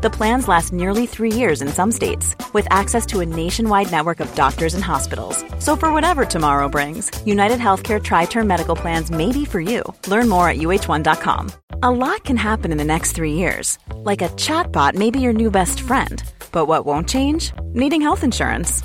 The plans last nearly three years in some states, with access to a nationwide network of doctors and hospitals. So, for whatever tomorrow brings, United Healthcare Tri Term Medical Plans may be for you. Learn more at uh1.com. A lot can happen in the next three years. Like a chatbot may be your new best friend. But what won't change? Needing health insurance.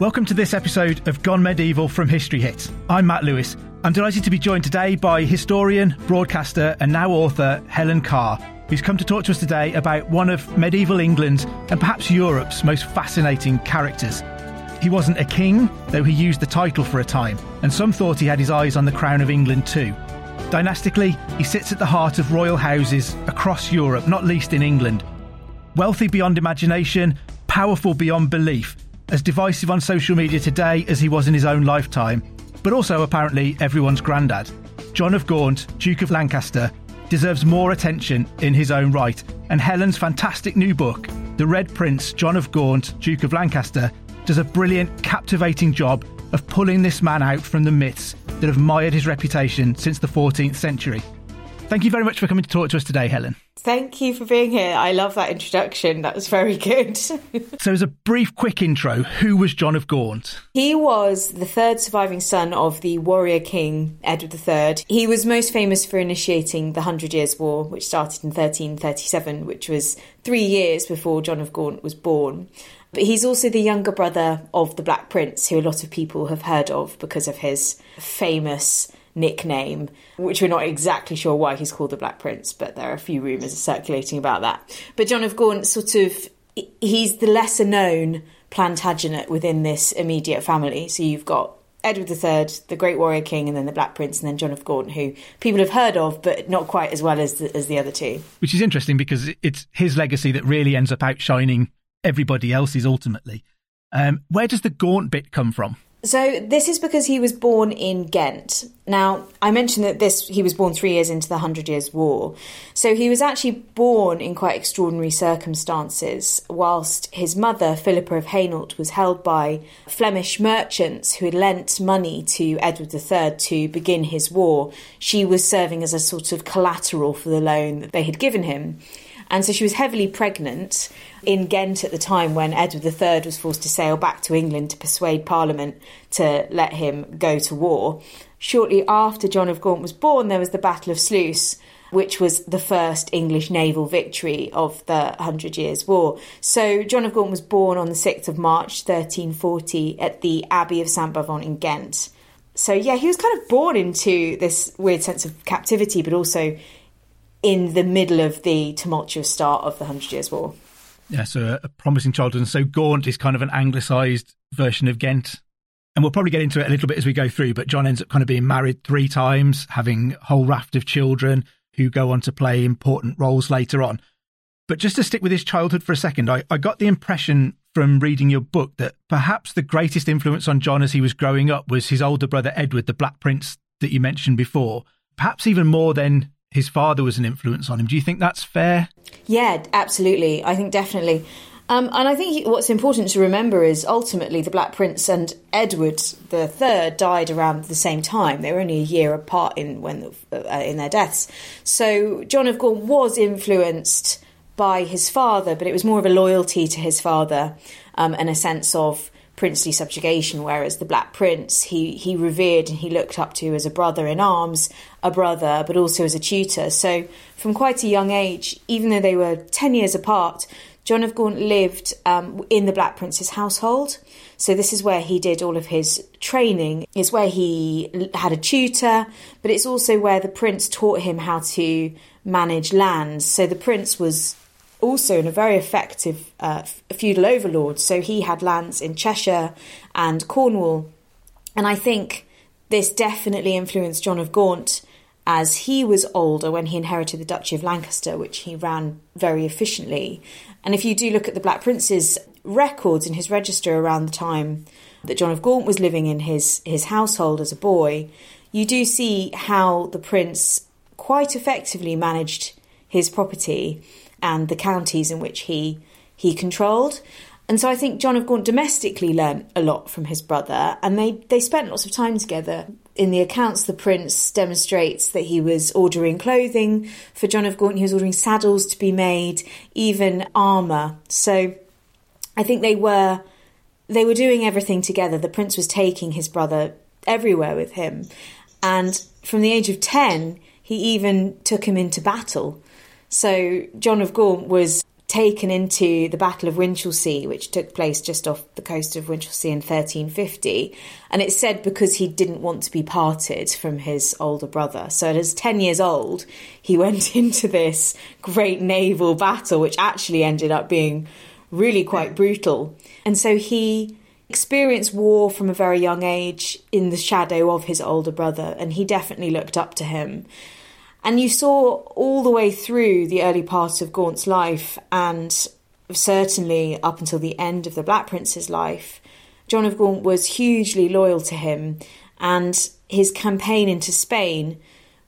Welcome to this episode of Gone Medieval from History Hit. I'm Matt Lewis. I'm delighted to be joined today by historian, broadcaster, and now author Helen Carr, who's come to talk to us today about one of medieval England's and perhaps Europe's most fascinating characters. He wasn't a king, though he used the title for a time, and some thought he had his eyes on the crown of England too. Dynastically, he sits at the heart of royal houses across Europe, not least in England. Wealthy beyond imagination, powerful beyond belief, as divisive on social media today as he was in his own lifetime, but also apparently everyone's granddad. John of Gaunt, Duke of Lancaster, deserves more attention in his own right, and Helen's fantastic new book, The Red Prince, John of Gaunt, Duke of Lancaster, does a brilliant, captivating job of pulling this man out from the myths that have mired his reputation since the 14th century. Thank you very much for coming to talk to us today, Helen. Thank you for being here. I love that introduction. That was very good. so, as a brief, quick intro, who was John of Gaunt? He was the third surviving son of the warrior king Edward III. He was most famous for initiating the Hundred Years' War, which started in 1337, which was three years before John of Gaunt was born. But he's also the younger brother of the Black Prince, who a lot of people have heard of because of his famous nickname, which we're not exactly sure why he's called the Black Prince, but there are a few rumours circulating about that. But John of Gaunt, sort of, he's the lesser known Plantagenet within this immediate family. So you've got Edward III, the Great Warrior King, and then the Black Prince, and then John of Gaunt, who people have heard of, but not quite as well as the, as the other two. Which is interesting because it's his legacy that really ends up outshining everybody else's ultimately. Um, where does the Gaunt bit come from? So this is because he was born in Ghent. Now, I mentioned that this he was born 3 years into the Hundred Years' War. So he was actually born in quite extraordinary circumstances whilst his mother Philippa of Hainault was held by Flemish merchants who had lent money to Edward III to begin his war. She was serving as a sort of collateral for the loan that they had given him. And so she was heavily pregnant in Ghent at the time when Edward III was forced to sail back to England to persuade Parliament to let him go to war. Shortly after John of Gaunt was born, there was the Battle of Sluis, which was the first English naval victory of the Hundred Years' War. So John of Gaunt was born on the 6th of March 1340 at the Abbey of Saint Bavon in Ghent. So yeah, he was kind of born into this weird sense of captivity, but also in the middle of the tumultuous start of the Hundred Years' War. Yeah, so a promising childhood. And so Gaunt is kind of an anglicised version of Ghent. And we'll probably get into it a little bit as we go through, but John ends up kind of being married three times, having a whole raft of children who go on to play important roles later on. But just to stick with his childhood for a second, I, I got the impression from reading your book that perhaps the greatest influence on John as he was growing up was his older brother Edward, the Black Prince that you mentioned before, perhaps even more than his father was an influence on him. Do you think that's fair? Yeah, absolutely. I think definitely. Um, and I think what's important to remember is ultimately the Black Prince and Edward III died around the same time. They were only a year apart in when uh, in their deaths. So John of Gaunt was influenced by his father, but it was more of a loyalty to his father um, and a sense of princely subjugation, whereas the Black Prince he he revered and he looked up to as a brother in arms, a brother, but also as a tutor. So from quite a young age, even though they were ten years apart, John of Gaunt lived um, in the Black Prince's household. So this is where he did all of his training. It's where he had a tutor, but it's also where the prince taught him how to manage lands. So the prince was also in a very effective uh, feudal overlord. So he had lands in Cheshire and Cornwall. And I think this definitely influenced John of Gaunt as he was older when he inherited the Duchy of Lancaster, which he ran very efficiently. And if you do look at the Black Prince's records in his register around the time that John of Gaunt was living in his, his household as a boy, you do see how the prince quite effectively managed his property and the counties in which he he controlled. And so I think John of Gaunt domestically learnt a lot from his brother, and they, they spent lots of time together. In the accounts, the prince demonstrates that he was ordering clothing for John of Gaunt, he was ordering saddles to be made, even armour. So I think they were they were doing everything together. The prince was taking his brother everywhere with him. And from the age of 10, he even took him into battle. So John of Gaunt was taken into the Battle of Winchelsea, which took place just off the coast of Winchelsea in 1350. And it's said because he didn't want to be parted from his older brother. So, as 10 years old, he went into this great naval battle, which actually ended up being really quite brutal. And so he experienced war from a very young age in the shadow of his older brother, and he definitely looked up to him. And you saw all the way through the early part of Gaunt's life, and certainly up until the end of the Black Prince's life, John of Gaunt was hugely loyal to him, and his campaign into Spain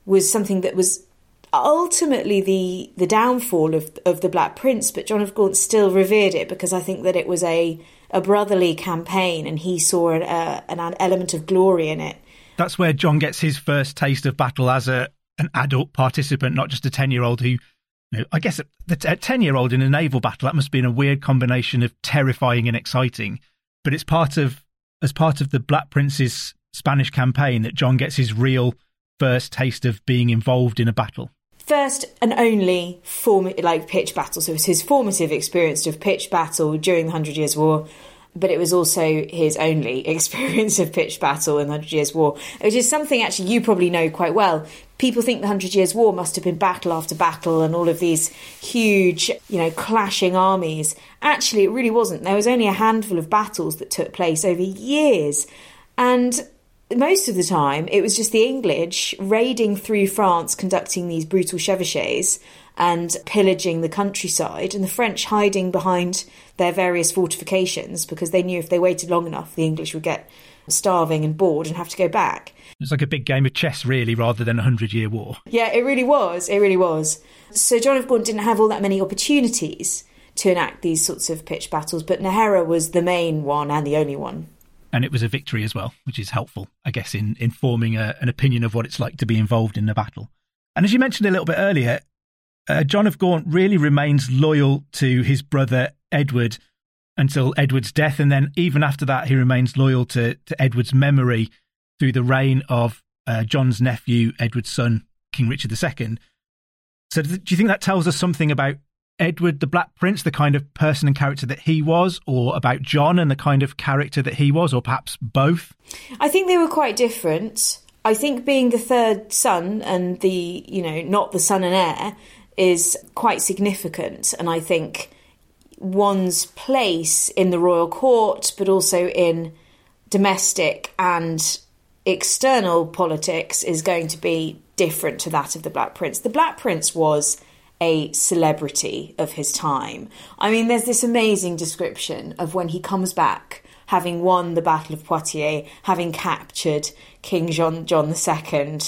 was something that was ultimately the the downfall of of the Black Prince. But John of Gaunt still revered it because I think that it was a a brotherly campaign, and he saw an, an element of glory in it. That's where John gets his first taste of battle as a an adult participant, not just a 10 year old who, you know, I guess a 10 year old in a naval battle, that must been a weird combination of terrifying and exciting. But it's part of, as part of the Black Prince's Spanish campaign that John gets his real first taste of being involved in a battle. First and only form like pitch battle. So it was his formative experience of pitch battle during the Hundred Years' War but it was also his only experience of pitched battle in the Hundred Years' War, which is something actually you probably know quite well. People think the Hundred Years' War must have been battle after battle and all of these huge, you know, clashing armies. Actually, it really wasn't. There was only a handful of battles that took place over years. And most of the time, it was just the English raiding through France, conducting these brutal chevauchées and pillaging the countryside, and the French hiding behind their various fortifications because they knew if they waited long enough, the English would get starving and bored and have to go back. It's like a big game of chess, really, rather than a hundred year war. Yeah, it really was. It really was. So John of Gaunt didn't have all that many opportunities to enact these sorts of pitched battles, but Nájera was the main one and the only one. And it was a victory as well, which is helpful, I guess, in, in forming a, an opinion of what it's like to be involved in the battle. And as you mentioned a little bit earlier, uh, John of Gaunt really remains loyal to his brother Edward until Edward's death, and then even after that, he remains loyal to, to Edward's memory through the reign of uh, John's nephew, Edward's son, King Richard II. So, do you think that tells us something about Edward the Black Prince, the kind of person and character that he was, or about John and the kind of character that he was, or perhaps both? I think they were quite different. I think being the third son and the, you know, not the son and heir is quite significant. And I think one's place in the royal court, but also in domestic and external politics, is going to be different to that of the Black Prince. The Black Prince was a celebrity of his time. I mean, there's this amazing description of when he comes back having won the Battle of Poitiers, having captured King John John II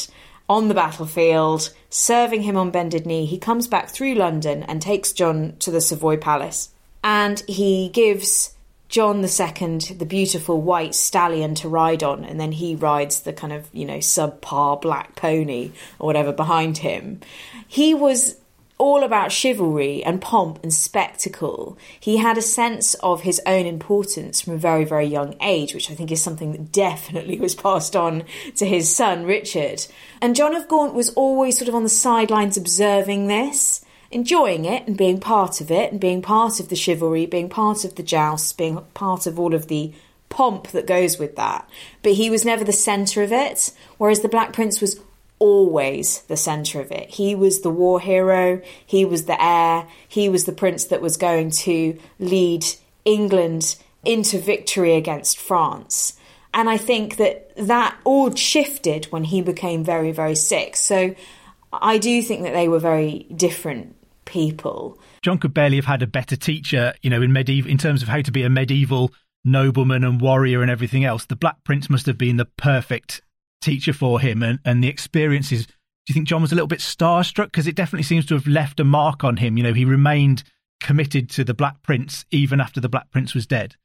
on the battlefield, serving him on bended knee. He comes back through London and takes John to the Savoy Palace. And he gives John II the beautiful white stallion to ride on, and then he rides the kind of, you know, subpar black pony or whatever behind him. He was all about chivalry and pomp and spectacle. He had a sense of his own importance from a very, very young age, which I think is something that definitely was passed on to his son, Richard. And John of Gaunt was always sort of on the sidelines observing this, enjoying it and being part of it, and being part of the chivalry, being part of the jousts, being part of all of the pomp that goes with that. But he was never the centre of it, whereas the Black Prince was always the centre of it. He was the war hero, he was the heir, he was the prince that was going to lead England into victory against France. And I think that that all shifted when he became very, very sick. So I do think that they were very different people. John could barely have had a better teacher, you know, in medieval in terms of how to be a medieval nobleman and warrior and everything else. The Black Prince must have been the perfect teacher for him and, and the experiences. Do you think John was a little bit starstruck? Because it definitely seems to have left a mark on him. You know, he remained committed to the Black Prince even after the Black Prince was dead.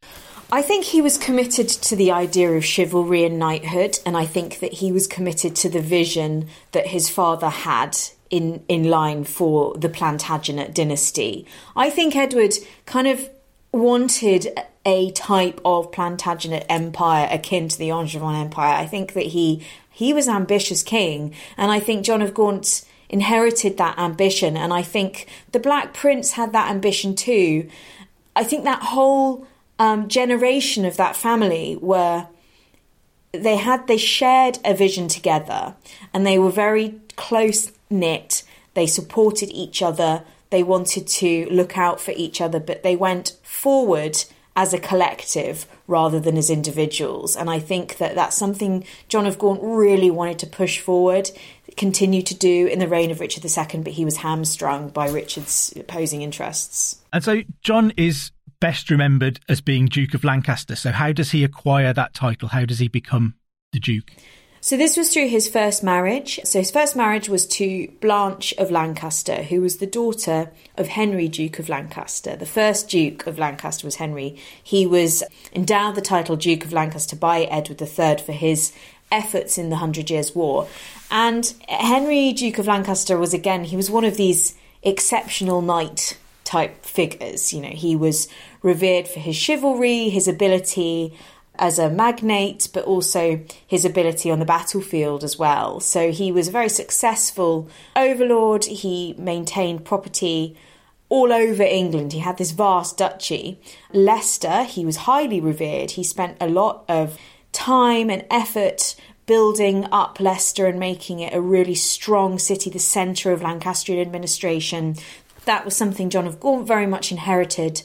I think he was committed to the idea of chivalry and knighthood, and I think that he was committed to the vision that his father had in in line for the Plantagenet dynasty. I think Edward kind of wanted a type of Plantagenet empire akin to the Angevin Empire. I think that he he was ambitious king, and I think John of Gaunt inherited that ambition, and I think the Black Prince had that ambition too. I think that whole um, generation of that family were they had they shared a vision together, and they were very close knit. They supported each other. They wanted to look out for each other, but they went forward as a collective rather than as individuals. And I think that that's something John of Gaunt really wanted to push forward, continue to do in the reign of Richard II, but he was hamstrung by Richard's opposing interests. And so John is best remembered as being Duke of Lancaster. So how does he acquire that title? How does he become the Duke? So this was through his first marriage. So his first marriage was to Blanche of Lancaster, who was the daughter of Henry, Duke of Lancaster. The first Duke of Lancaster was Henry. He was endowed the title Duke of Lancaster by Edward III for his efforts in the Hundred Years' War. And Henry, Duke of Lancaster, was again, he was one of these exceptional knight type figures. You know, he was revered for his chivalry, his ability as a magnate, but also his ability on the battlefield as well. So he was a very successful overlord. He maintained property all over England. He had this vast duchy. Leicester, he was highly revered. He spent a lot of time and effort building up Leicester and making it a really strong city, the centre of Lancastrian administration. That was something John of Gaunt very much inherited.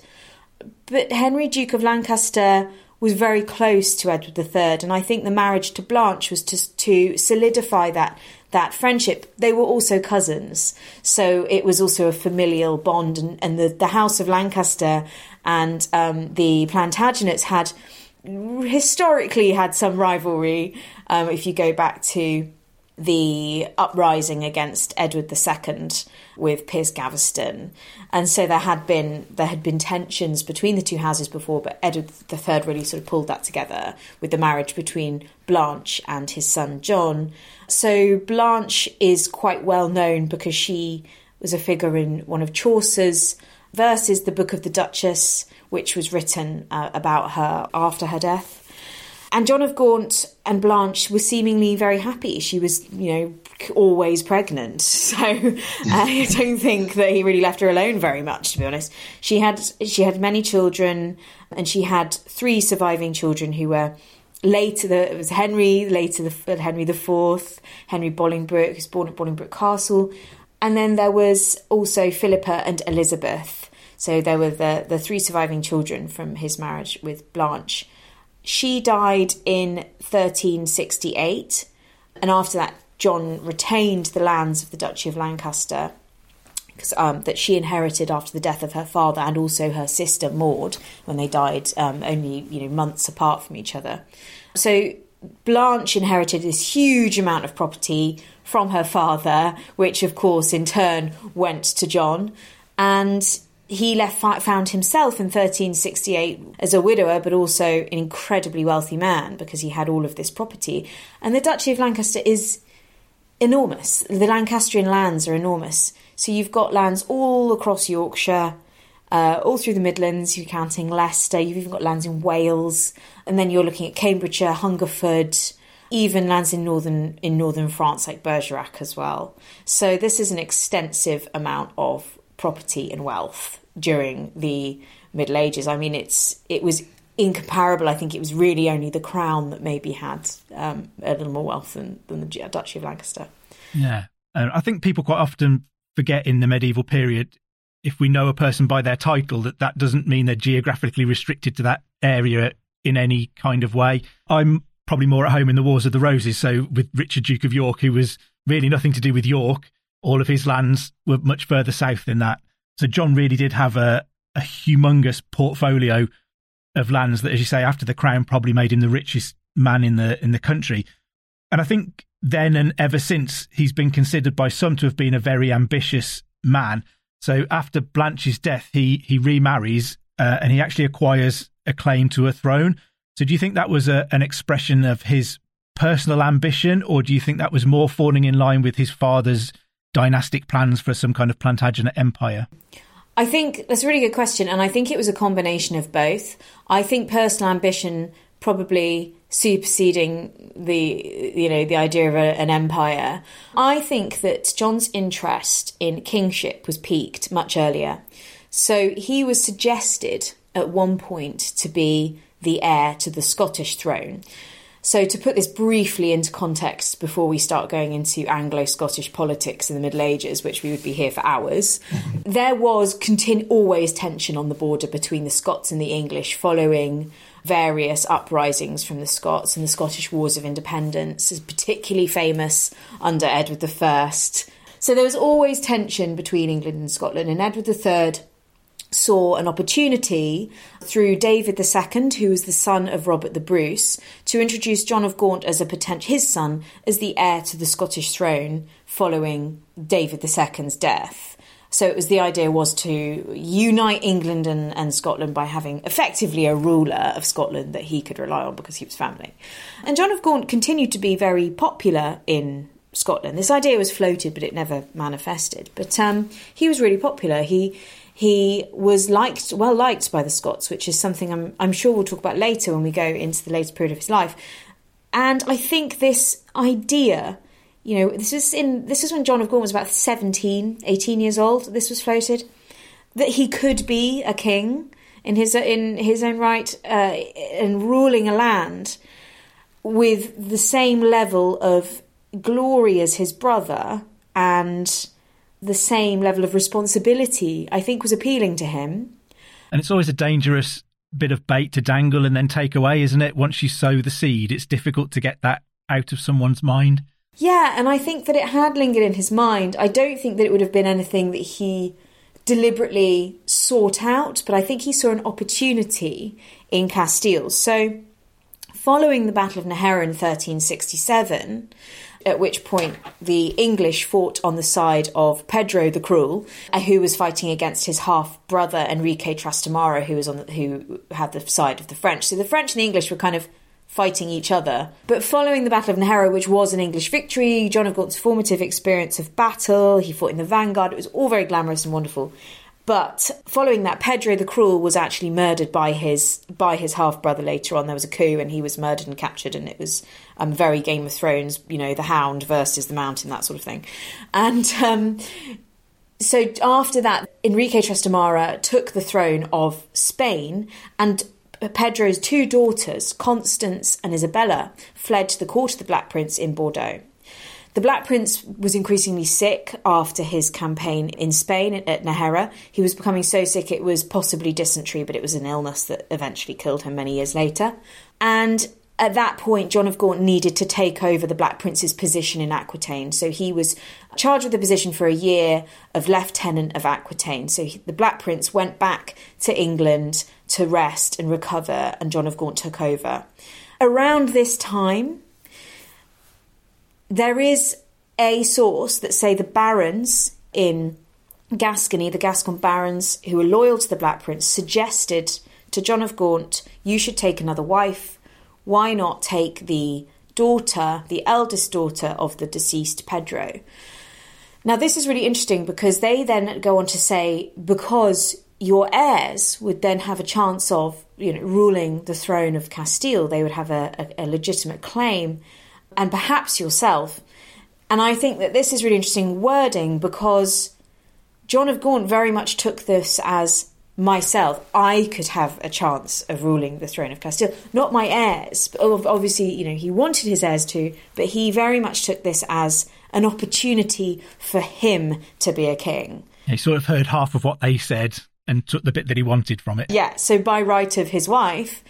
But Henry, Duke of Lancaster, was very close to Edward III, and I think the marriage to Blanche was to, to solidify that that friendship. They were also cousins, so it was also a familial bond, and, and the, the House of Lancaster and um, the Plantagenets had historically had some rivalry. Um, if you go back to the uprising against Edward II with Piers Gaveston, and so there had been there had been tensions between the two houses before, but Edward III really sort of pulled that together with the marriage between Blanche and his son John. So Blanche is quite well known because she was a figure in one of Chaucer's verses, the Book of the Duchess, which was written uh, about her after her death. And John of Gaunt and Blanche were seemingly very happy. She was, you know, always pregnant. So uh, I don't think that he really left her alone very much, to be honest. She had she had many children, and she had three surviving children who were later. The, it was Henry, later the Henry the Fourth, Henry Bolingbroke, who was born at Bolingbroke Castle, and then there was also Philippa and Elizabeth. So there were the the three surviving children from his marriage with Blanche. She died in 1368, and after that, John retained the lands of the Duchy of Lancaster um, that she inherited after the death of her father and also her sister Maud when they died um, only you know months apart from each other. So Blanche inherited this huge amount of property from her father, which of course in turn went to John, and he left found himself in 1368 as a widower, but also an incredibly wealthy man because he had all of this property. And the Duchy of Lancaster is enormous. The Lancastrian lands are enormous. So you've got lands all across Yorkshire, uh, all through the Midlands. You're counting Leicester. You've even got lands in Wales, and then you're looking at Cambridgeshire, Hungerford, even lands in northern in northern France like Bergerac as well. So this is an extensive amount of property and wealth during the Middle Ages. I mean, it's it was incomparable. I think it was really only the crown that maybe had um, a little more wealth than, than the Duchy of Lancaster. Yeah. And I think people quite often forget in the medieval period, if we know a person by their title, that that doesn't mean they're geographically restricted to that area in any kind of way. I'm probably more at home in the Wars of the Roses. So with Richard, Duke of York, who was really nothing to do with York, all of his lands were much further south than that. So John really did have a, a humongous portfolio of lands that, as you say, after the crown probably made him the richest man in the in the country. And I think then and ever since he's been considered by some to have been a very ambitious man. So after Blanche's death, he he remarries uh, and he actually acquires a claim to a throne. So do you think that was a, an expression of his personal ambition, or do you think that was more falling in line with his father's dynastic plans for some kind of Plantagenet empire? I think that's a really good question, and I think it was a combination of both. I think personal ambition probably superseding the you know the idea of a, an empire. I think that John's interest in kingship was piqued much earlier, so he was suggested at one point to be the heir to the Scottish throne. So, to put this briefly into context before we start going into Anglo Scottish politics in the Middle Ages, which we would be here for hours, there was continu- always tension on the border between the Scots and the English following various uprisings from the Scots and the Scottish Wars of Independence, is particularly famous under Edward I. So, there was always tension between England and Scotland, and Edward III saw an opportunity through David II, who was the son of Robert the Bruce, to introduce John of Gaunt as a potential his son as the heir to the Scottish throne following David II's death. So it was the idea was to unite England and, and Scotland by having effectively a ruler of Scotland that he could rely on because he was family. And John of Gaunt continued to be very popular in Scotland. This idea was floated, but it never manifested. But um, he was really popular. He he was liked, well liked by the Scots, which is something I'm, I'm sure we'll talk about later when we go into the later period of his life. And I think this idea, you know, this is in this is when John of Gaunt was about 17, 18 years old. This was floated that he could be a king in his in his own right uh, and ruling a land with the same level of glory as his brother and the same level of responsibility, I think was appealing to him. And it's always a dangerous bit of bait to dangle and then take away, isn't it? Once you sow the seed, it's difficult to get that out of someone's mind. Yeah, and I think that it had lingered in his mind. I don't think that it would have been anything that he deliberately sought out, but I think he saw an opportunity in Castile. So, following the Battle of Nájera in 1367, at which point the English fought on the side of Pedro the Cruel, uh, who was fighting against his half brother Enrique Trastamara, who was on the, who had the side of the French. So the French and the English were kind of fighting each other. But following the Battle of Nájera, which was an English victory, John of Gaunt's formative experience of battle, he fought in the vanguard. It was all very glamorous and wonderful. But following that, Pedro the Cruel was actually murdered by his by his half brother later on. There was a coup, and he was murdered and captured, and it was um, very Game of Thrones, you know, the Hound versus the Mountain, that sort of thing. And um, so after that, Enrique Trastamara took the throne of Spain, and Pedro's two daughters, Constance and Isabella, fled to the court of the Black Prince in Bordeaux. The Black Prince was increasingly sick after his campaign in Spain at Nájera. He was becoming so sick it was possibly dysentery, but it was an illness that eventually killed him many years later. And at that point, John of Gaunt needed to take over the Black Prince's position in Aquitaine. So he was charged with the position for a year of Lieutenant of Aquitaine. So he, the Black Prince went back to England to rest and recover, and John of Gaunt took over. Around this time, there is a source that say the barons in Gascony, the Gascon barons who were loyal to the Black Prince, suggested to John of Gaunt, you should take another wife. Why not take the daughter, the eldest daughter of the deceased Pedro? Now, this is really interesting because they then go on to say, because your heirs would then have a chance of you know, ruling the throne of Castile, they would have a, a, a legitimate claim and perhaps yourself. And I think that this is really interesting wording because John of Gaunt very much took this as myself. I could have a chance of ruling the throne of Castile, not my heirs. Obviously, you know, he wanted his heirs to, but he very much took this as an opportunity for him to be a king. He sort of heard half of what they said and took the bit that he wanted from it. Yeah, so by right of his wife.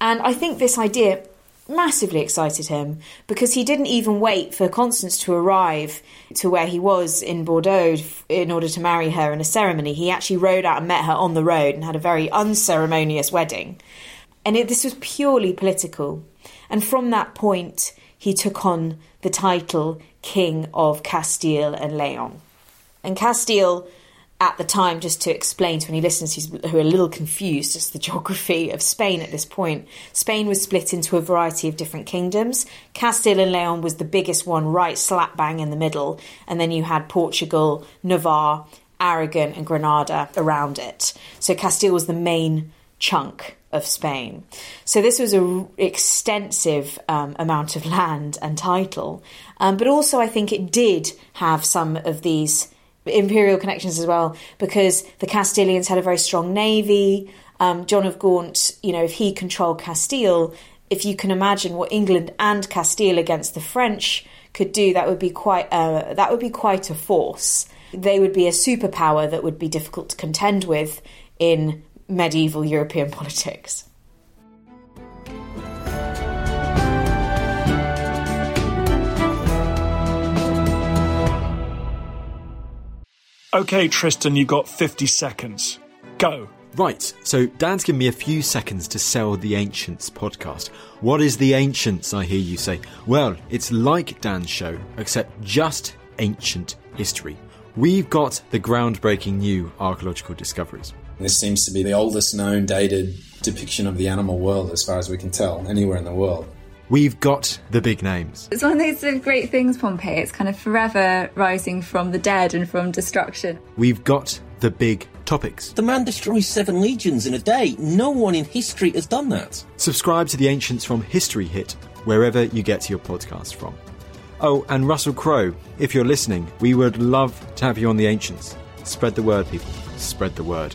And I think this idea massively excited him because he didn't even wait for Constance to arrive to where he was in Bordeaux in order to marry her in a ceremony. He actually rode out and met her on the road and had a very unceremonious wedding. And it, this was purely political. And from that point, he took on the title King of Castile and Leon. And Castile at the time, just to explain to any listeners who are a little confused as the geography of Spain at this point, Spain was split into a variety of different kingdoms. Castile and Leon was the biggest one, right slap bang in the middle, and then you had Portugal, Navarre, Aragon, and Granada around it. So Castile was the main chunk of Spain. So this was an extensive um, amount of land and title, um, but also I think it did have some of these imperial connections as well because the Castilians had a very strong navy. Um, John of Gaunt, you know, if he controlled Castile, if you can imagine what England and Castile against the French could do, that would be quite a, that would be quite a force. They would be a superpower that would be difficult to contend with in medieval European politics. Okay, Tristan, you've got 50 seconds. Go. Right, so Dan's given me a few seconds to sell the Ancients podcast. What is the Ancients, I hear you say? Well, it's like Dan's show, except just ancient history. We've got the groundbreaking new archaeological discoveries. This seems to be the oldest known dated depiction of the animal world, as far as we can tell, anywhere in the world. We've got the big names. It's one of those sort of great things, Pompeii. It's kind of forever rising from the dead and from destruction. We've got the big topics. The man destroys seven legions in a day. No one in history has done that. Subscribe to the Ancients from History Hit, wherever you get your podcast from. Oh, and Russell Crowe, if you're listening, we would love to have you on the Ancients. Spread the word, people. Spread the word.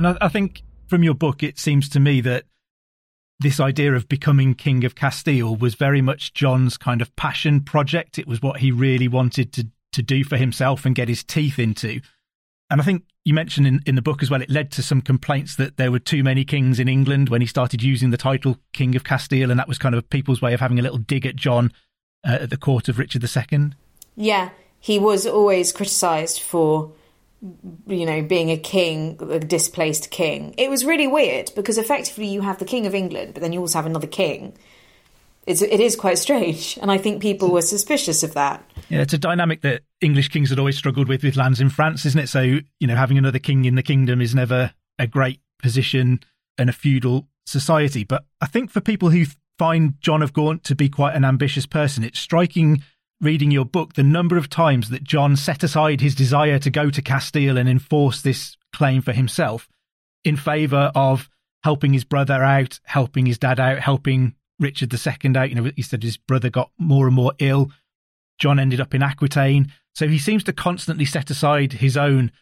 And I, I think from your book, it seems to me that this idea of becoming King of Castile was very much John's kind of passion project. It was what he really wanted to, to do for himself and get his teeth into. And I think you mentioned in, in the book as well, it led to some complaints that there were too many kings in England when he started using the title King of Castile. And that was kind of people's way of having a little dig at John uh, at the court of Richard II. Yeah, he was always criticised for you know, being a king, a displaced king. It was really weird because effectively you have the king of England, but then you also have another king. It's, it is quite strange, and I think people were suspicious of that. Yeah, it's a dynamic that English kings had always struggled with with lands in France, isn't it? So, you know, having another king in the kingdom is never a great position in a feudal society. But I think for people who find John of Gaunt to be quite an ambitious person, it's striking reading your book the number of times that John set aside his desire to go to Castile and enforce this claim for himself in favour of helping his brother out, helping his dad out, helping Richard II out. You know, he said his brother got more and more ill. John ended up in Aquitaine. So he seems to constantly set aside his own,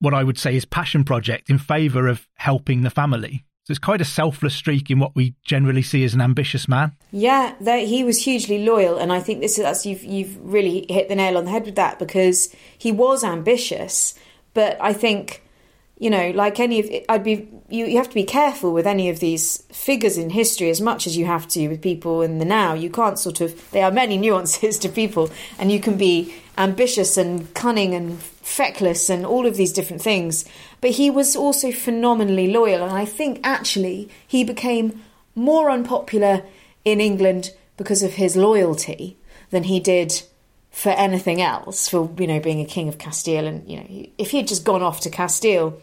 what I would say is passion project in favour of helping the family. So it's quite a selfless streak in what we generally see as an ambitious man. Yeah, he was hugely loyal, and I think this is that's you've you've really hit the nail on the head with that because he was ambitious, but I think you know, like any of I'd be you, you have to be careful with any of these figures in history as much as you have to with people in the now. You can't sort of there are many nuances to people and you can be ambitious and cunning and feckless and all of these different things. But he was also phenomenally loyal and I think actually he became more unpopular in England because of his loyalty than he did for anything else for you know being a king of Castile. And you know if he had just gone off to Castile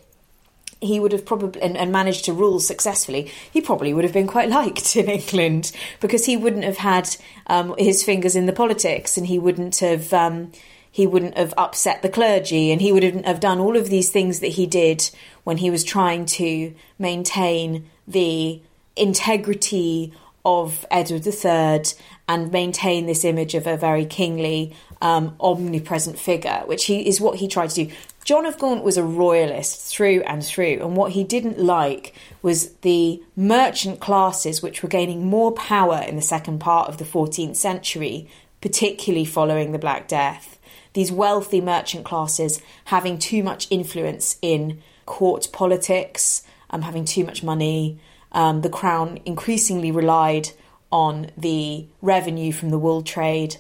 he would have probably and, and, managed to rule successfully, he probably would have been quite liked in England because he wouldn't have had um, his fingers in the politics and he wouldn't have um, he wouldn't have upset the clergy and he wouldn't have done all of these things that he did when he was trying to maintain the integrity of Edward III and maintain this image of a very kingly, um, omnipresent figure, which he is what he tried to do. John of Gaunt was a royalist through and through, and what he didn't like was the merchant classes which were gaining more power in the second part of the 14th century, particularly following the Black Death. These wealthy merchant classes having too much influence in court politics, um, having too much money. Um, the crown increasingly relied on the revenue from the wool trade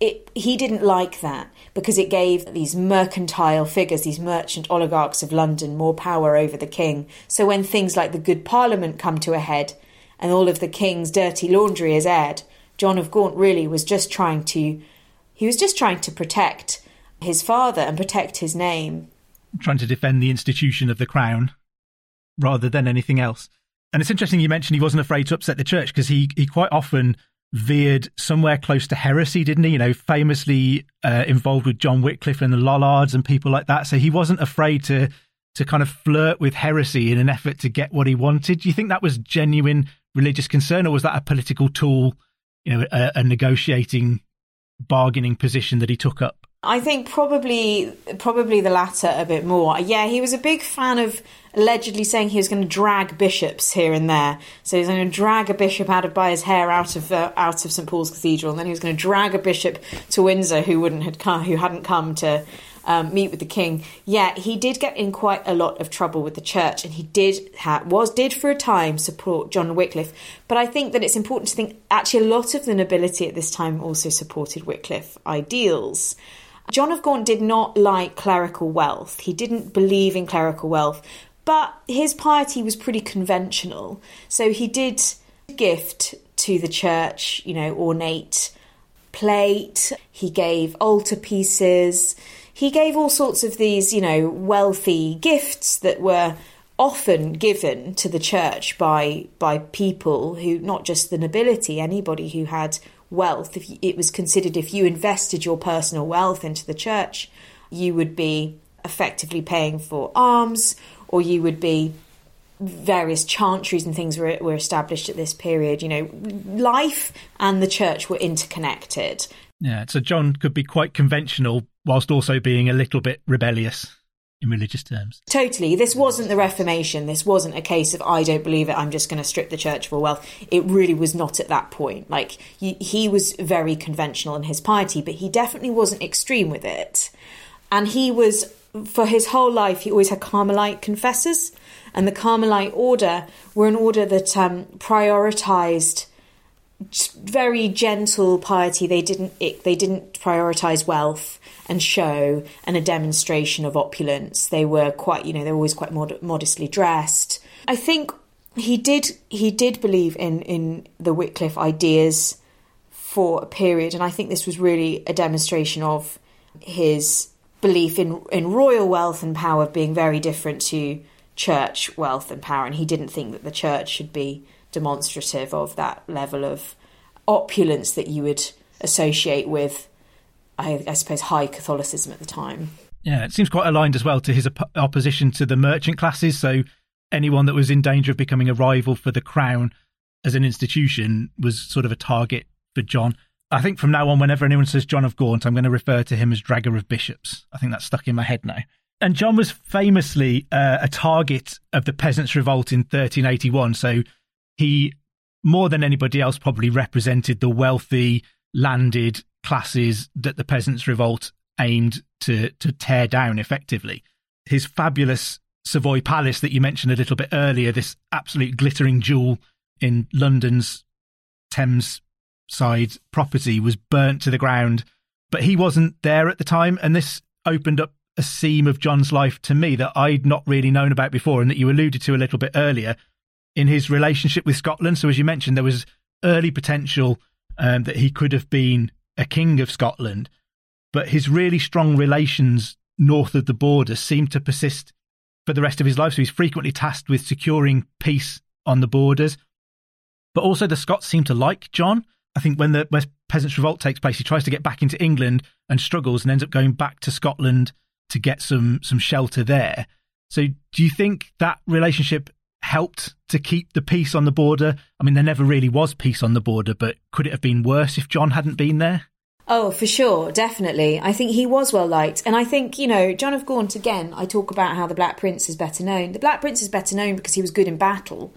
it, he didn't like that because it gave these mercantile figures, these merchant oligarchs of London, more power over the king. So when things like the Good Parliament come to a head and all of the king's dirty laundry is aired, John of Gaunt really was just trying to he was just trying to protect his father and protect his name. Trying to defend the institution of the crown rather than anything else. And it's interesting you mentioned he wasn't afraid to upset the church because he he quite often veered somewhere close to heresy, didn't he? You know, famously uh, involved with John Wycliffe and the Lollards and people like that. So he wasn't afraid to to kind of flirt with heresy in an effort to get what he wanted. Do you think that was genuine religious concern, or was that a political tool? You know, a, a negotiating, bargaining position that he took up. I think probably probably the latter a bit more. Yeah, he was a big fan of allegedly saying he was going to drag bishops here and there. So he was going to drag a bishop out of by his hair out of uh, out of St Paul's Cathedral, and then he was going to drag a bishop to Windsor who wouldn't had come, who hadn't come to um, meet with the king. Yeah, he did get in quite a lot of trouble with the church, and he did ha- was did for a time support John Wycliffe. But I think that it's important to think actually a lot of the nobility at this time also supported Wycliffe ideals. John of Gaunt did not like clerical wealth. He didn't believe in clerical wealth, but his piety was pretty conventional. So he did gift to the church, you know, ornate plate. He gave altar pieces. He gave all sorts of these, you know, wealthy gifts that were often given to the church by by people who not just the nobility, anybody who had wealth, if it was considered if you invested your personal wealth into the church, you would be effectively paying for alms, or you would be various chantries and things were, were established at this period. You know, life and the church were interconnected. Yeah, so John could be quite conventional whilst also being a little bit rebellious in religious terms. Totally. This wasn't the Reformation. This wasn't a case of, I don't believe it, I'm just going to strip the church of all wealth. It really was not at that point. Like, he, he was very conventional in his piety, but he definitely wasn't extreme with it. And he was, for his whole life, he always had Carmelite confessors. And the Carmelite order were an order that um, prioritized very gentle piety. They didn't it, they didn't prioritize wealth and show and a demonstration of opulence. They were quite, you know, they were always quite mod- modestly dressed. I think he did he did believe in in the Wycliffe ideas for a period, and I think this was really a demonstration of his belief in in royal wealth and power being very different to church wealth and power, and he didn't think that the church should be demonstrative of that level of opulence that you would associate with, I, I suppose, high Catholicism at the time. Yeah, it seems quite aligned as well to his op- opposition to the merchant classes. So anyone that was in danger of becoming a rival for the crown as an institution was sort of a target for John. I think from now on, whenever anyone says John of Gaunt, I'm going to refer to him as Dragger of Bishops. I think that's stuck in my head now. And John was famously uh, a target of the Peasants' Revolt in 1381. So he, more than anybody else, probably represented the wealthy, landed classes that the Peasants' Revolt aimed to, to tear down effectively. His fabulous Savoy Palace that you mentioned a little bit earlier, this absolute glittering jewel in London's Thames side property, was burnt to the ground. But he wasn't there at the time, and this opened up a seam of John's life to me that I'd not really known about before, and that you alluded to a little bit earlier in his relationship with Scotland. So, as you mentioned, there was early potential um, that he could have been a king of Scotland, but his really strong relations north of the border seemed to persist for the rest of his life. So he's frequently tasked with securing peace on the borders. But also, the Scots seem to like John. I think when the West Peasants' Revolt takes place, he tries to get back into England and struggles and ends up going back to Scotland to get some some shelter there. So, do you think that relationship helped to keep the peace on the border? I mean, there never really was peace on the border, but could it have been worse if John hadn't been there? Oh, for sure, definitely. I think he was well liked. And I think, you know, John of Gaunt, again, I talk about how the Black Prince is better known. The Black Prince is better known because he was good in battle.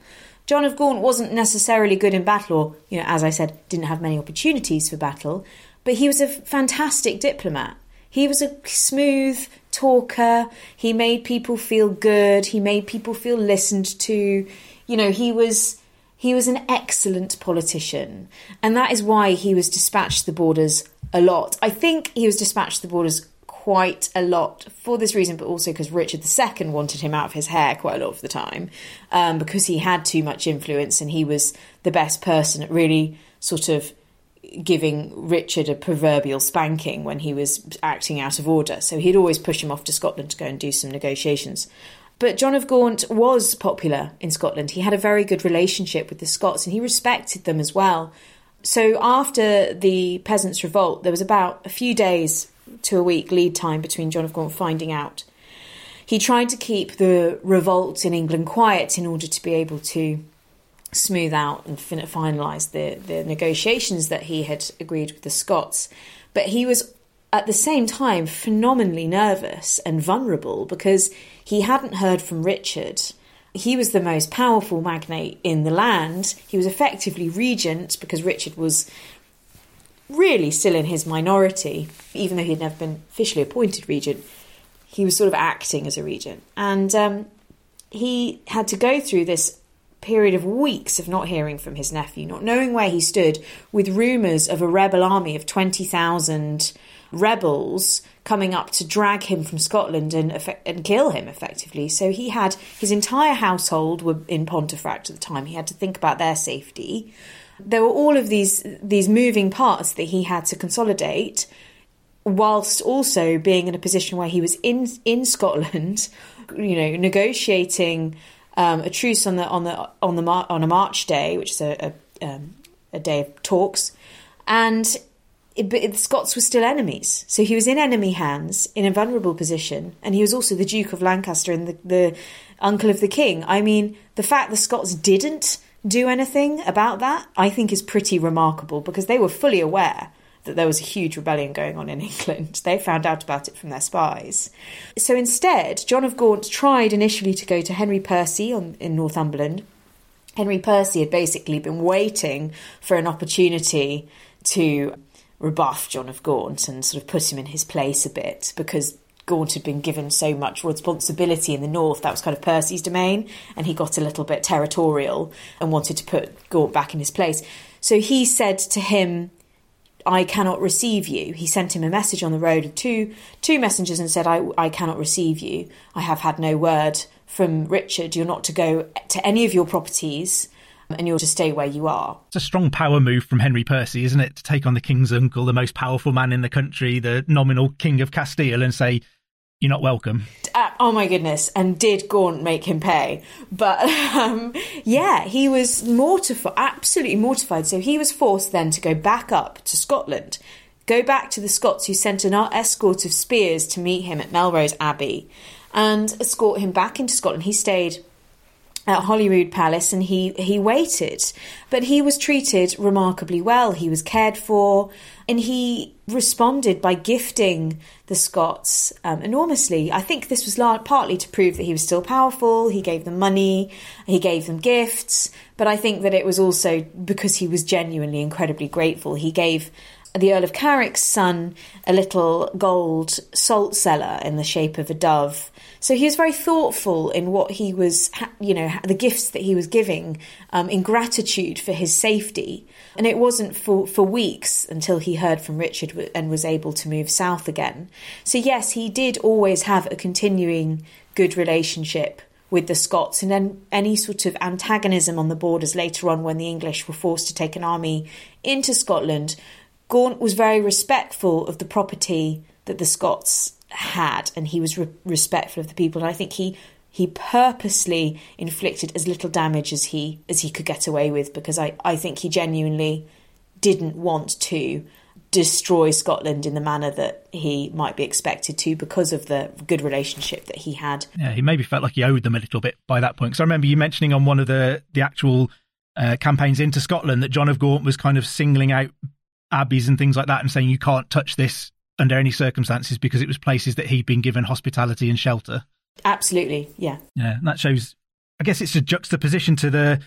John of Gaunt wasn't necessarily good in battle, or, you know, as I said, didn't have many opportunities for battle, but he was a fantastic diplomat. He was a smooth talker. He made people feel good. He made people feel listened to. You know, he was he was an excellent politician, and that is why he was dispatched to the borders a lot. I think he was dispatched to the borders quite a lot for this reason, but also because Richard II wanted him out of his hair quite a lot of the time um, because he had too much influence and he was the best person at really sort of giving Richard a proverbial spanking when he was acting out of order. So he'd always push him off to Scotland to go and do some negotiations. But John of Gaunt was popular in Scotland. He had a very good relationship with the Scots and he respected them as well. So after the Peasants' Revolt, there was about a few days to a week lead time between John of Gaunt finding out. He tried to keep the revolt in England quiet in order to be able to smooth out and fin- finalise the, the negotiations that he had agreed with the Scots. But he was at the same time phenomenally nervous and vulnerable because he hadn't heard from Richard. He was the most powerful magnate in the land. He was effectively regent because Richard was really still in his minority, even though he'd never been officially appointed regent. He was sort of acting as a regent. And um, he had to go through this period of weeks of not hearing from his nephew, not knowing where he stood, with rumours of a rebel army of 20,000 rebels coming up to drag him from Scotland and and kill him effectively. So he had his entire household were in Pontefract at the time. He had to think about their safety. There were all of these these moving parts that he had to consolidate, whilst also being in a position where he was in in Scotland, you know, negotiating um, a truce on the on the on the mar- on a March day, which is a a, um, a day of talks, and it, but the Scots were still enemies. So he was in enemy hands, in a vulnerable position, and he was also the Duke of Lancaster and the, the uncle of the king. I mean, the fact the Scots didn't do anything about that, I think, is pretty remarkable because they were fully aware that there was a huge rebellion going on in England. They found out about it from their spies. So instead, John of Gaunt tried initially to go to Henry Percy on, in Northumberland. Henry Percy had basically been waiting for an opportunity to rebuff John of Gaunt and sort of put him in his place a bit because Gaunt had been given so much responsibility in the north. That was kind of Percy's domain, and he got a little bit territorial and wanted to put Gaunt back in his place. So he said to him, I cannot receive you. He sent him a message on the road, two two messengers, and said, I, I cannot receive you. I have had no word from Richard. You're not to go to any of your properties um, and you're to stay where you are. It's a strong power move from Henry Percy, isn't it? To take on the king's uncle, the most powerful man in the country, the nominal king of Castile, and say, you're not welcome. Uh, oh my goodness! And did Gaunt make him pay? But um, yeah, he was mortified, absolutely mortified. So he was forced then to go back up to Scotland, go back to the Scots who sent an escort of spears to meet him at Melrose Abbey, and escort him back into Scotland. He stayed at Holyrood Palace and he, he waited. But he was treated remarkably well. He was cared for and he responded by gifting the Scots um, enormously. I think this was partly to prove that he was still powerful. He gave them money, he gave them gifts, but I think that it was also because he was genuinely incredibly grateful. He gave the Earl of Carrick's son a little gold salt cellar in the shape of a dove so he was very thoughtful in what he was, you know, the gifts that he was giving um, in gratitude for his safety. And it wasn't for, for weeks until he heard from Richard and was able to move south again. So, yes, he did always have a continuing good relationship with the Scots, and then any sort of antagonism on the borders later on when the English were forced to take an army into Scotland. Gaunt was very respectful of the property that the Scots had, and he was re- respectful of the people. And I think he he purposely inflicted as little damage as he as he could get away with because I, I think he genuinely didn't want to destroy Scotland in the manner that he might be expected to because of the good relationship that he had. Yeah, he maybe felt like he owed them a little bit by that point. Because I remember you mentioning on one of the the actual uh, campaigns into Scotland that John of Gaunt was kind of singling out abbeys and things like that and saying you can't touch this under any circumstances because it was places that he'd been given hospitality and shelter. Absolutely, yeah. Yeah, that shows. I guess it's a juxtaposition to the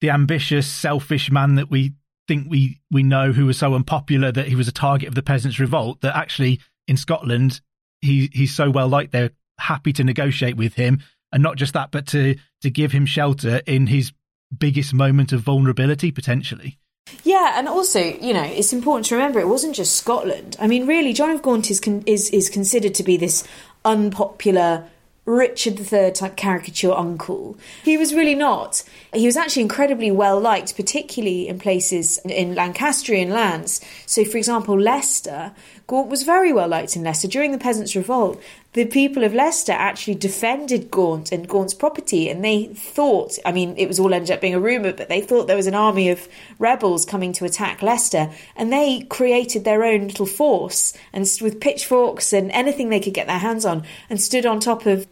the ambitious, selfish man that we think we we know who was so unpopular that he was a target of the peasants' revolt. That actually in Scotland he he's so well liked they're happy to negotiate with him, and not just that, but to to give him shelter in his biggest moment of vulnerability potentially. Yeah, and also, you know, it's important to remember it wasn't just Scotland. I mean, really, John of Gaunt is con- is is considered to be this unpopular Richard III type caricature uncle. He was really not. He was actually incredibly well liked, particularly in places in Lancastrian lands. So, for example, Leicester, Gaunt was very well liked in Leicester. During the Peasants' Revolt, the people of Leicester actually defended Gaunt and Gaunt's property, and they thought, I mean, it was all ended up being a rumour, but they thought there was an army of rebels coming to attack Leicester, and they created their own little force and with pitchforks and anything they could get their hands on, and stood on top of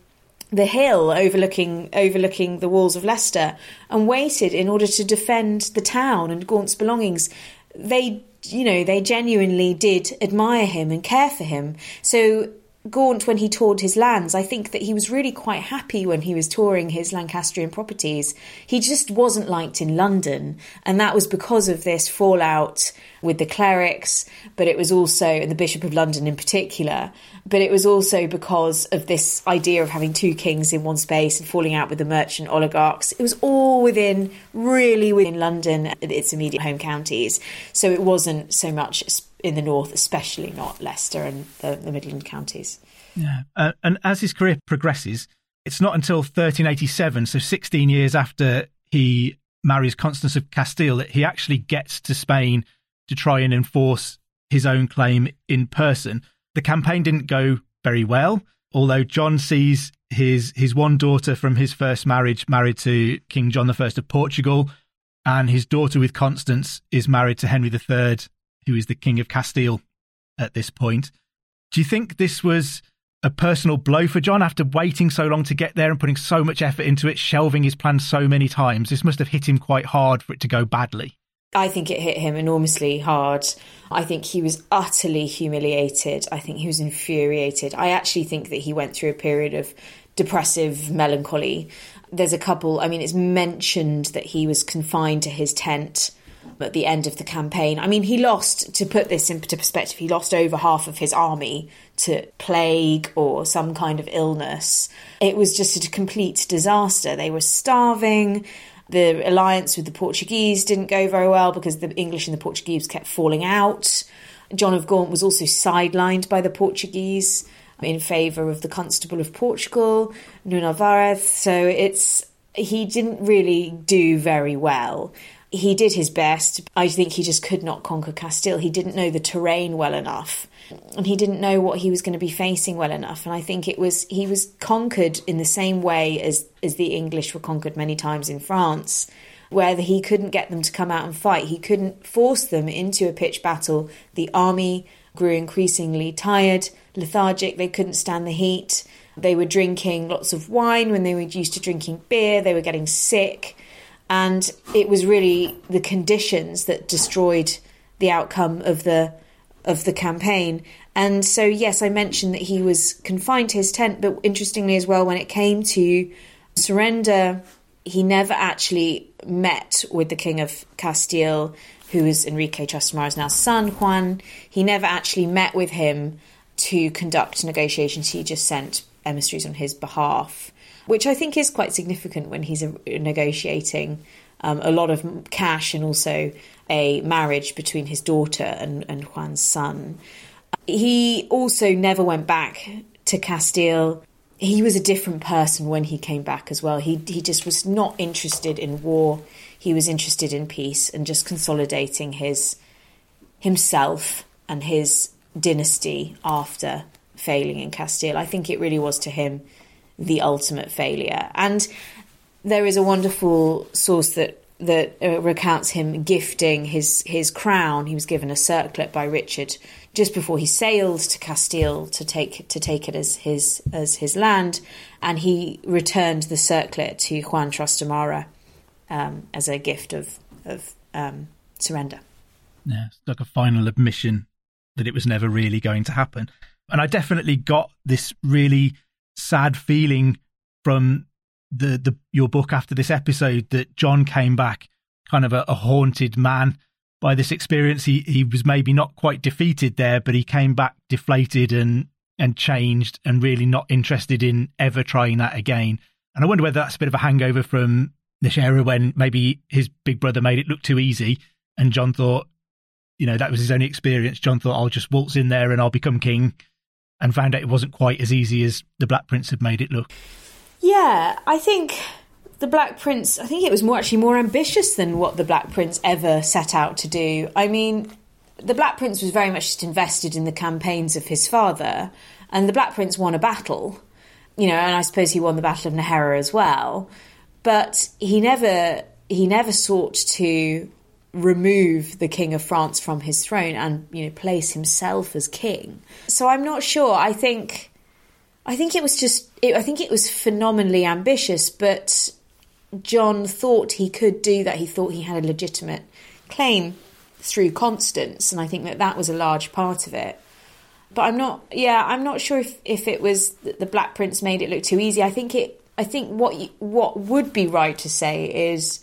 the hill overlooking overlooking the walls of Leicester and waited in order to defend the town and Gaunt's belongings. They you know, they genuinely did admire him and care for him. So Gaunt, when he toured his lands, I think that he was really quite happy when he was touring his Lancastrian properties. He just wasn't liked in London, and that was because of this fallout with the clerics, but it was also, and the Bishop of London in particular, but it was also because of this idea of having two kings in one space and falling out with the merchant oligarchs. It was all within, really within London, its immediate home counties. So it wasn't so much in the north, especially not Leicester and the, the Midland counties. Yeah, uh, and as his career progresses, it's not until 1387, so 16 years after he marries Constance of Castile, that he actually gets to Spain to try and enforce his own claim in person. The campaign didn't go very well, although John sees his his one daughter from his first marriage married to King John I of Portugal, and his daughter with Constance is married to Henry III who is the King of Castile at this point. Do you think this was a personal blow for John after waiting so long to get there and putting so much effort into it, shelving his plans so many times? This must have hit him quite hard for it to go badly. I think it hit him enormously hard. I think he was utterly humiliated. I think he was infuriated. I actually think that he went through a period of depressive melancholy. There's a couple, I mean, it's mentioned that he was confined to his tent at the end of the campaign. I mean, he lost, to put this into perspective, he lost over half of his army to plague or some kind of illness. It was just a complete disaster. They were starving. The alliance with the Portuguese didn't go very well because the English and the Portuguese kept falling out. John of Gaunt was also sidelined by the Portuguese in favour of the Constable of Portugal, Nuno Álvares. So it's he didn't really do very well he did his best. I think he just could not conquer Castile. He didn't know the terrain well enough. And he didn't know what he was going to be facing well enough. And I think it was he was conquered in the same way as, as the English were conquered many times in France, where he couldn't get them to come out and fight. He couldn't force them into a pitched battle. The army grew increasingly tired, lethargic, they couldn't stand the heat They were drinking lots of wine when they were used to drinking beer. They were getting sick. And it was really the conditions that destroyed the outcome of the of the campaign. And so, yes, I mentioned that he was confined to his tent, but interestingly as well, when it came to surrender, he never actually met with the King of Castile, who is Enrique Trastamara's now son, Juan. He never actually met with him to conduct negotiations. He just sent emissaries on his behalf, which I think is quite significant when he's negotiating um, a lot of cash and also a marriage between his daughter and, and Juan's son. He also never went back to Castile. He was a different person when he came back as well. He he just was not interested in war. He was interested in peace and just consolidating his himself and his dynasty after failing in Castile. I think it really was to him the ultimate failure. And there is a wonderful source that that uh, recounts him gifting his his crown. He was given a circlet by Richard just before he sailed to Castile to take to take it as his as his land, and he returned the circlet to Juan Trastamara um, as a gift of of um, surrender. Yeah, it's like a final admission that it was never really going to happen. And I definitely got this really sad feeling from the, the your book after this episode that John came back kind of a, a haunted man by this experience. He he was maybe not quite defeated there, but he came back deflated and and changed and really not interested in ever trying that again. And I wonder whether that's a bit of a hangover from this era when maybe his big brother made it look too easy and John thought, you know, that was his only experience. John thought, I'll just waltz in there and I'll become king and found out it wasn't quite as easy as the Black Prince had made it look. Yeah, I think the Black Prince, I think it was more actually more ambitious than what the Black Prince ever set out to do. I mean, the Black Prince was very much just invested in the campaigns of his father, and the Black Prince won a battle, you know, and I suppose he won the Battle of Najera as well. But he never he never sought to remove the king of France from his throne and you know place himself as king. So I'm not sure. I think I think it was just it, I think it was phenomenally ambitious, but John thought he could do that. He thought he had a legitimate claim through Constance, and I think that that was a large part of it. But I'm not, yeah, I'm not sure if, if it was the Black Prince made it look too easy. I think it, I think what you, what would be right to say is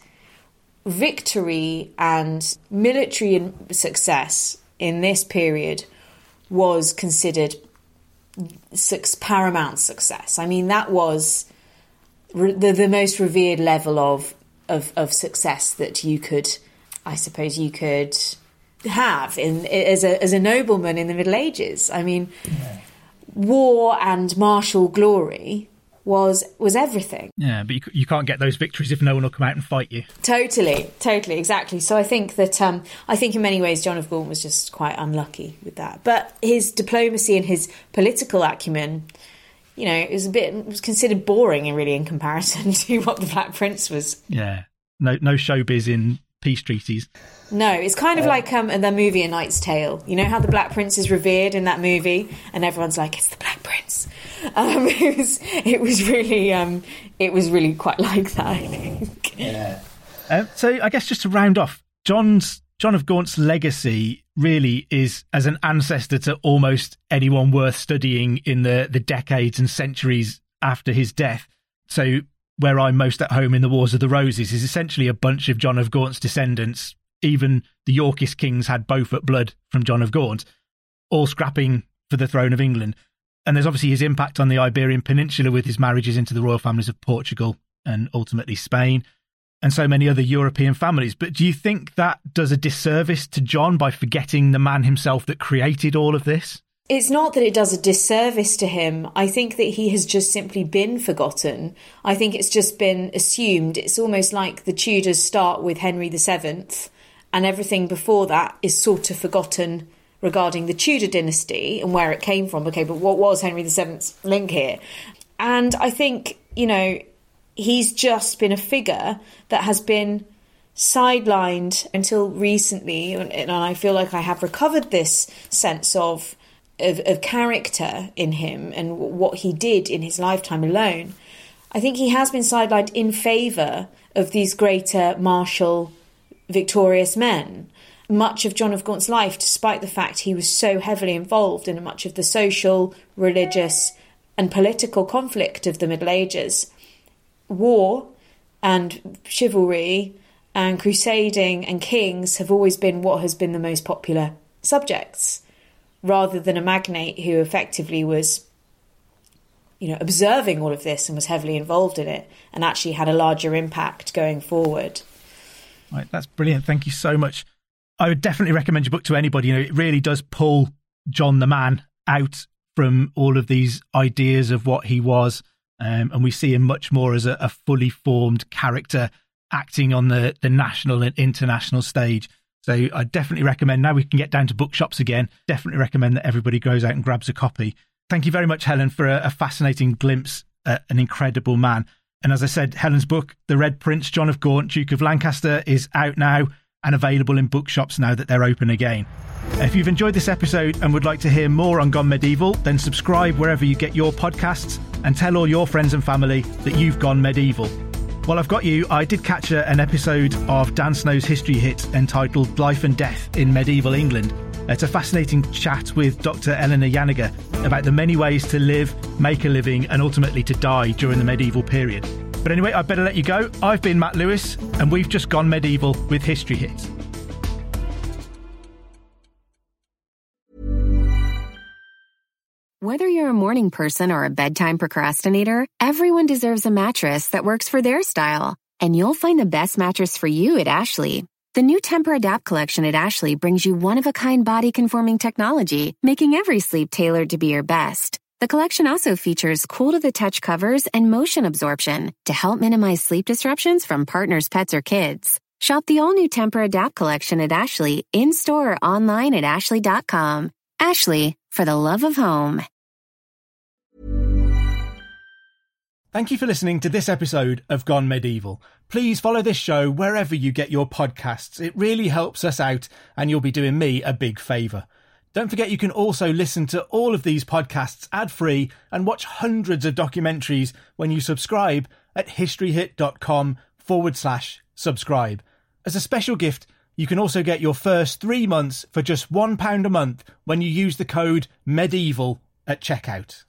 victory and military success in this period was considered paramount success. I mean, that was the, the most revered level of, of, of success that you could, I suppose, you could have in as a as a nobleman in the Middle Ages. I mean, yeah. war and martial glory was was everything. Yeah, but you, you can't get those victories if no one will come out and fight you. Totally, totally, exactly. So I think that um, I think in many ways John of Gaunt was just quite unlucky with that. But his diplomacy and his political acumen, you know, it was a bit it was considered boring and really in comparison to what the Black Prince was. Yeah, no no showbiz in peace treaties. No, it's kind of uh, like um, in the movie A Knight's Tale. You know how the Black Prince is revered in that movie, and everyone's like, "It's the Black Prince." Um, it was, it was really, um, it was really quite like that. I think. Yeah. Uh, so I guess just to round off, John's John of Gaunt's legacy really is as an ancestor to almost anyone worth studying in the the decades and centuries after his death. So where I'm most at home in the Wars of the Roses is essentially a bunch of John of Gaunt's descendants. Even the Yorkist kings had Beaufort blood from John of Gaunt, all scrapping for the throne of England. And there's obviously his impact on the Iberian Peninsula with his marriages into the royal families of Portugal and ultimately Spain and so many other European families. But do you think that does a disservice to John by forgetting the man himself that created all of this? It's not that it does a disservice to him. I think that he has just simply been forgotten. I think it's just been assumed. It's almost like the Tudors start with Henry VII, and everything before that is sort of forgotten regarding the Tudor dynasty and where it came from. Okay, but what was Henry VII's link here? And I think, you know, he's just been a figure that has been sidelined until recently. And I feel like I have recovered this sense of of, of character in him and what he did in his lifetime alone, I think he has been sidelined in favour of these greater martial, victorious men. Much of John of Gaunt's life, despite the fact he was so heavily involved in much of the social, religious, and political conflict of the Middle Ages, war and chivalry and crusading and kings have always been what has been the most popular subjects, rather than a magnate who effectively was, you know, observing all of this and was heavily involved in it and actually had a larger impact going forward. Right, that's brilliant. Thank you so much. I would definitely recommend your book to anybody. You know, it really does pull John the man out from all of these ideas of what he was. Um, and we see him much more as a, a, fully formed character acting on the, the national and international stage. So I definitely recommend, now we can get down to bookshops again, definitely recommend that everybody goes out and grabs a copy. Thank you very much, Helen, for a, a fascinating glimpse at an incredible man. And as I said, Helen's book, The Red Prince, John of Gaunt, Duke of Lancaster, is out now and available in bookshops now that they're open again. If you've enjoyed this episode and would like to hear more on Gone Medieval, then subscribe wherever you get your podcasts and tell all your friends and family that you've gone medieval. While I've got you, I did catch an episode of Dan Snow's history hit entitled Life and Death in Medieval England. It's a fascinating chat with Dr. Eleanor Janega about the many ways to live, make a living, and ultimately to die during the medieval period. But anyway, I better let you go. I've been Matt Lewis, and we've just gone medieval with History Hit. Whether you're a morning person or a bedtime procrastinator, everyone deserves a mattress that works for their style. And you'll find the best mattress for you at Ashley. The new Tempur-Adapt collection at Ashley brings you one-of-a-kind body-conforming technology, making every sleep tailored to be your best. The collection also features cool to the touch covers and motion absorption to help minimize sleep disruptions from partners, pets, or kids. Shop the all new Tempur-Adapt collection at Ashley in store or online at Ashley.com. Ashley, for the love of home. Thank you for listening to this episode of Gone Medieval. Please follow this show wherever you get your podcasts. It really helps us out, and you'll be doing me a big favour. Don't forget you can also listen to all of these podcasts ad free and watch hundreds of documentaries when you subscribe at historyhit.com forward slash subscribe. As a special gift, you can also get your first three months for just £1 a month when you use the code MEDIEVAL at checkout.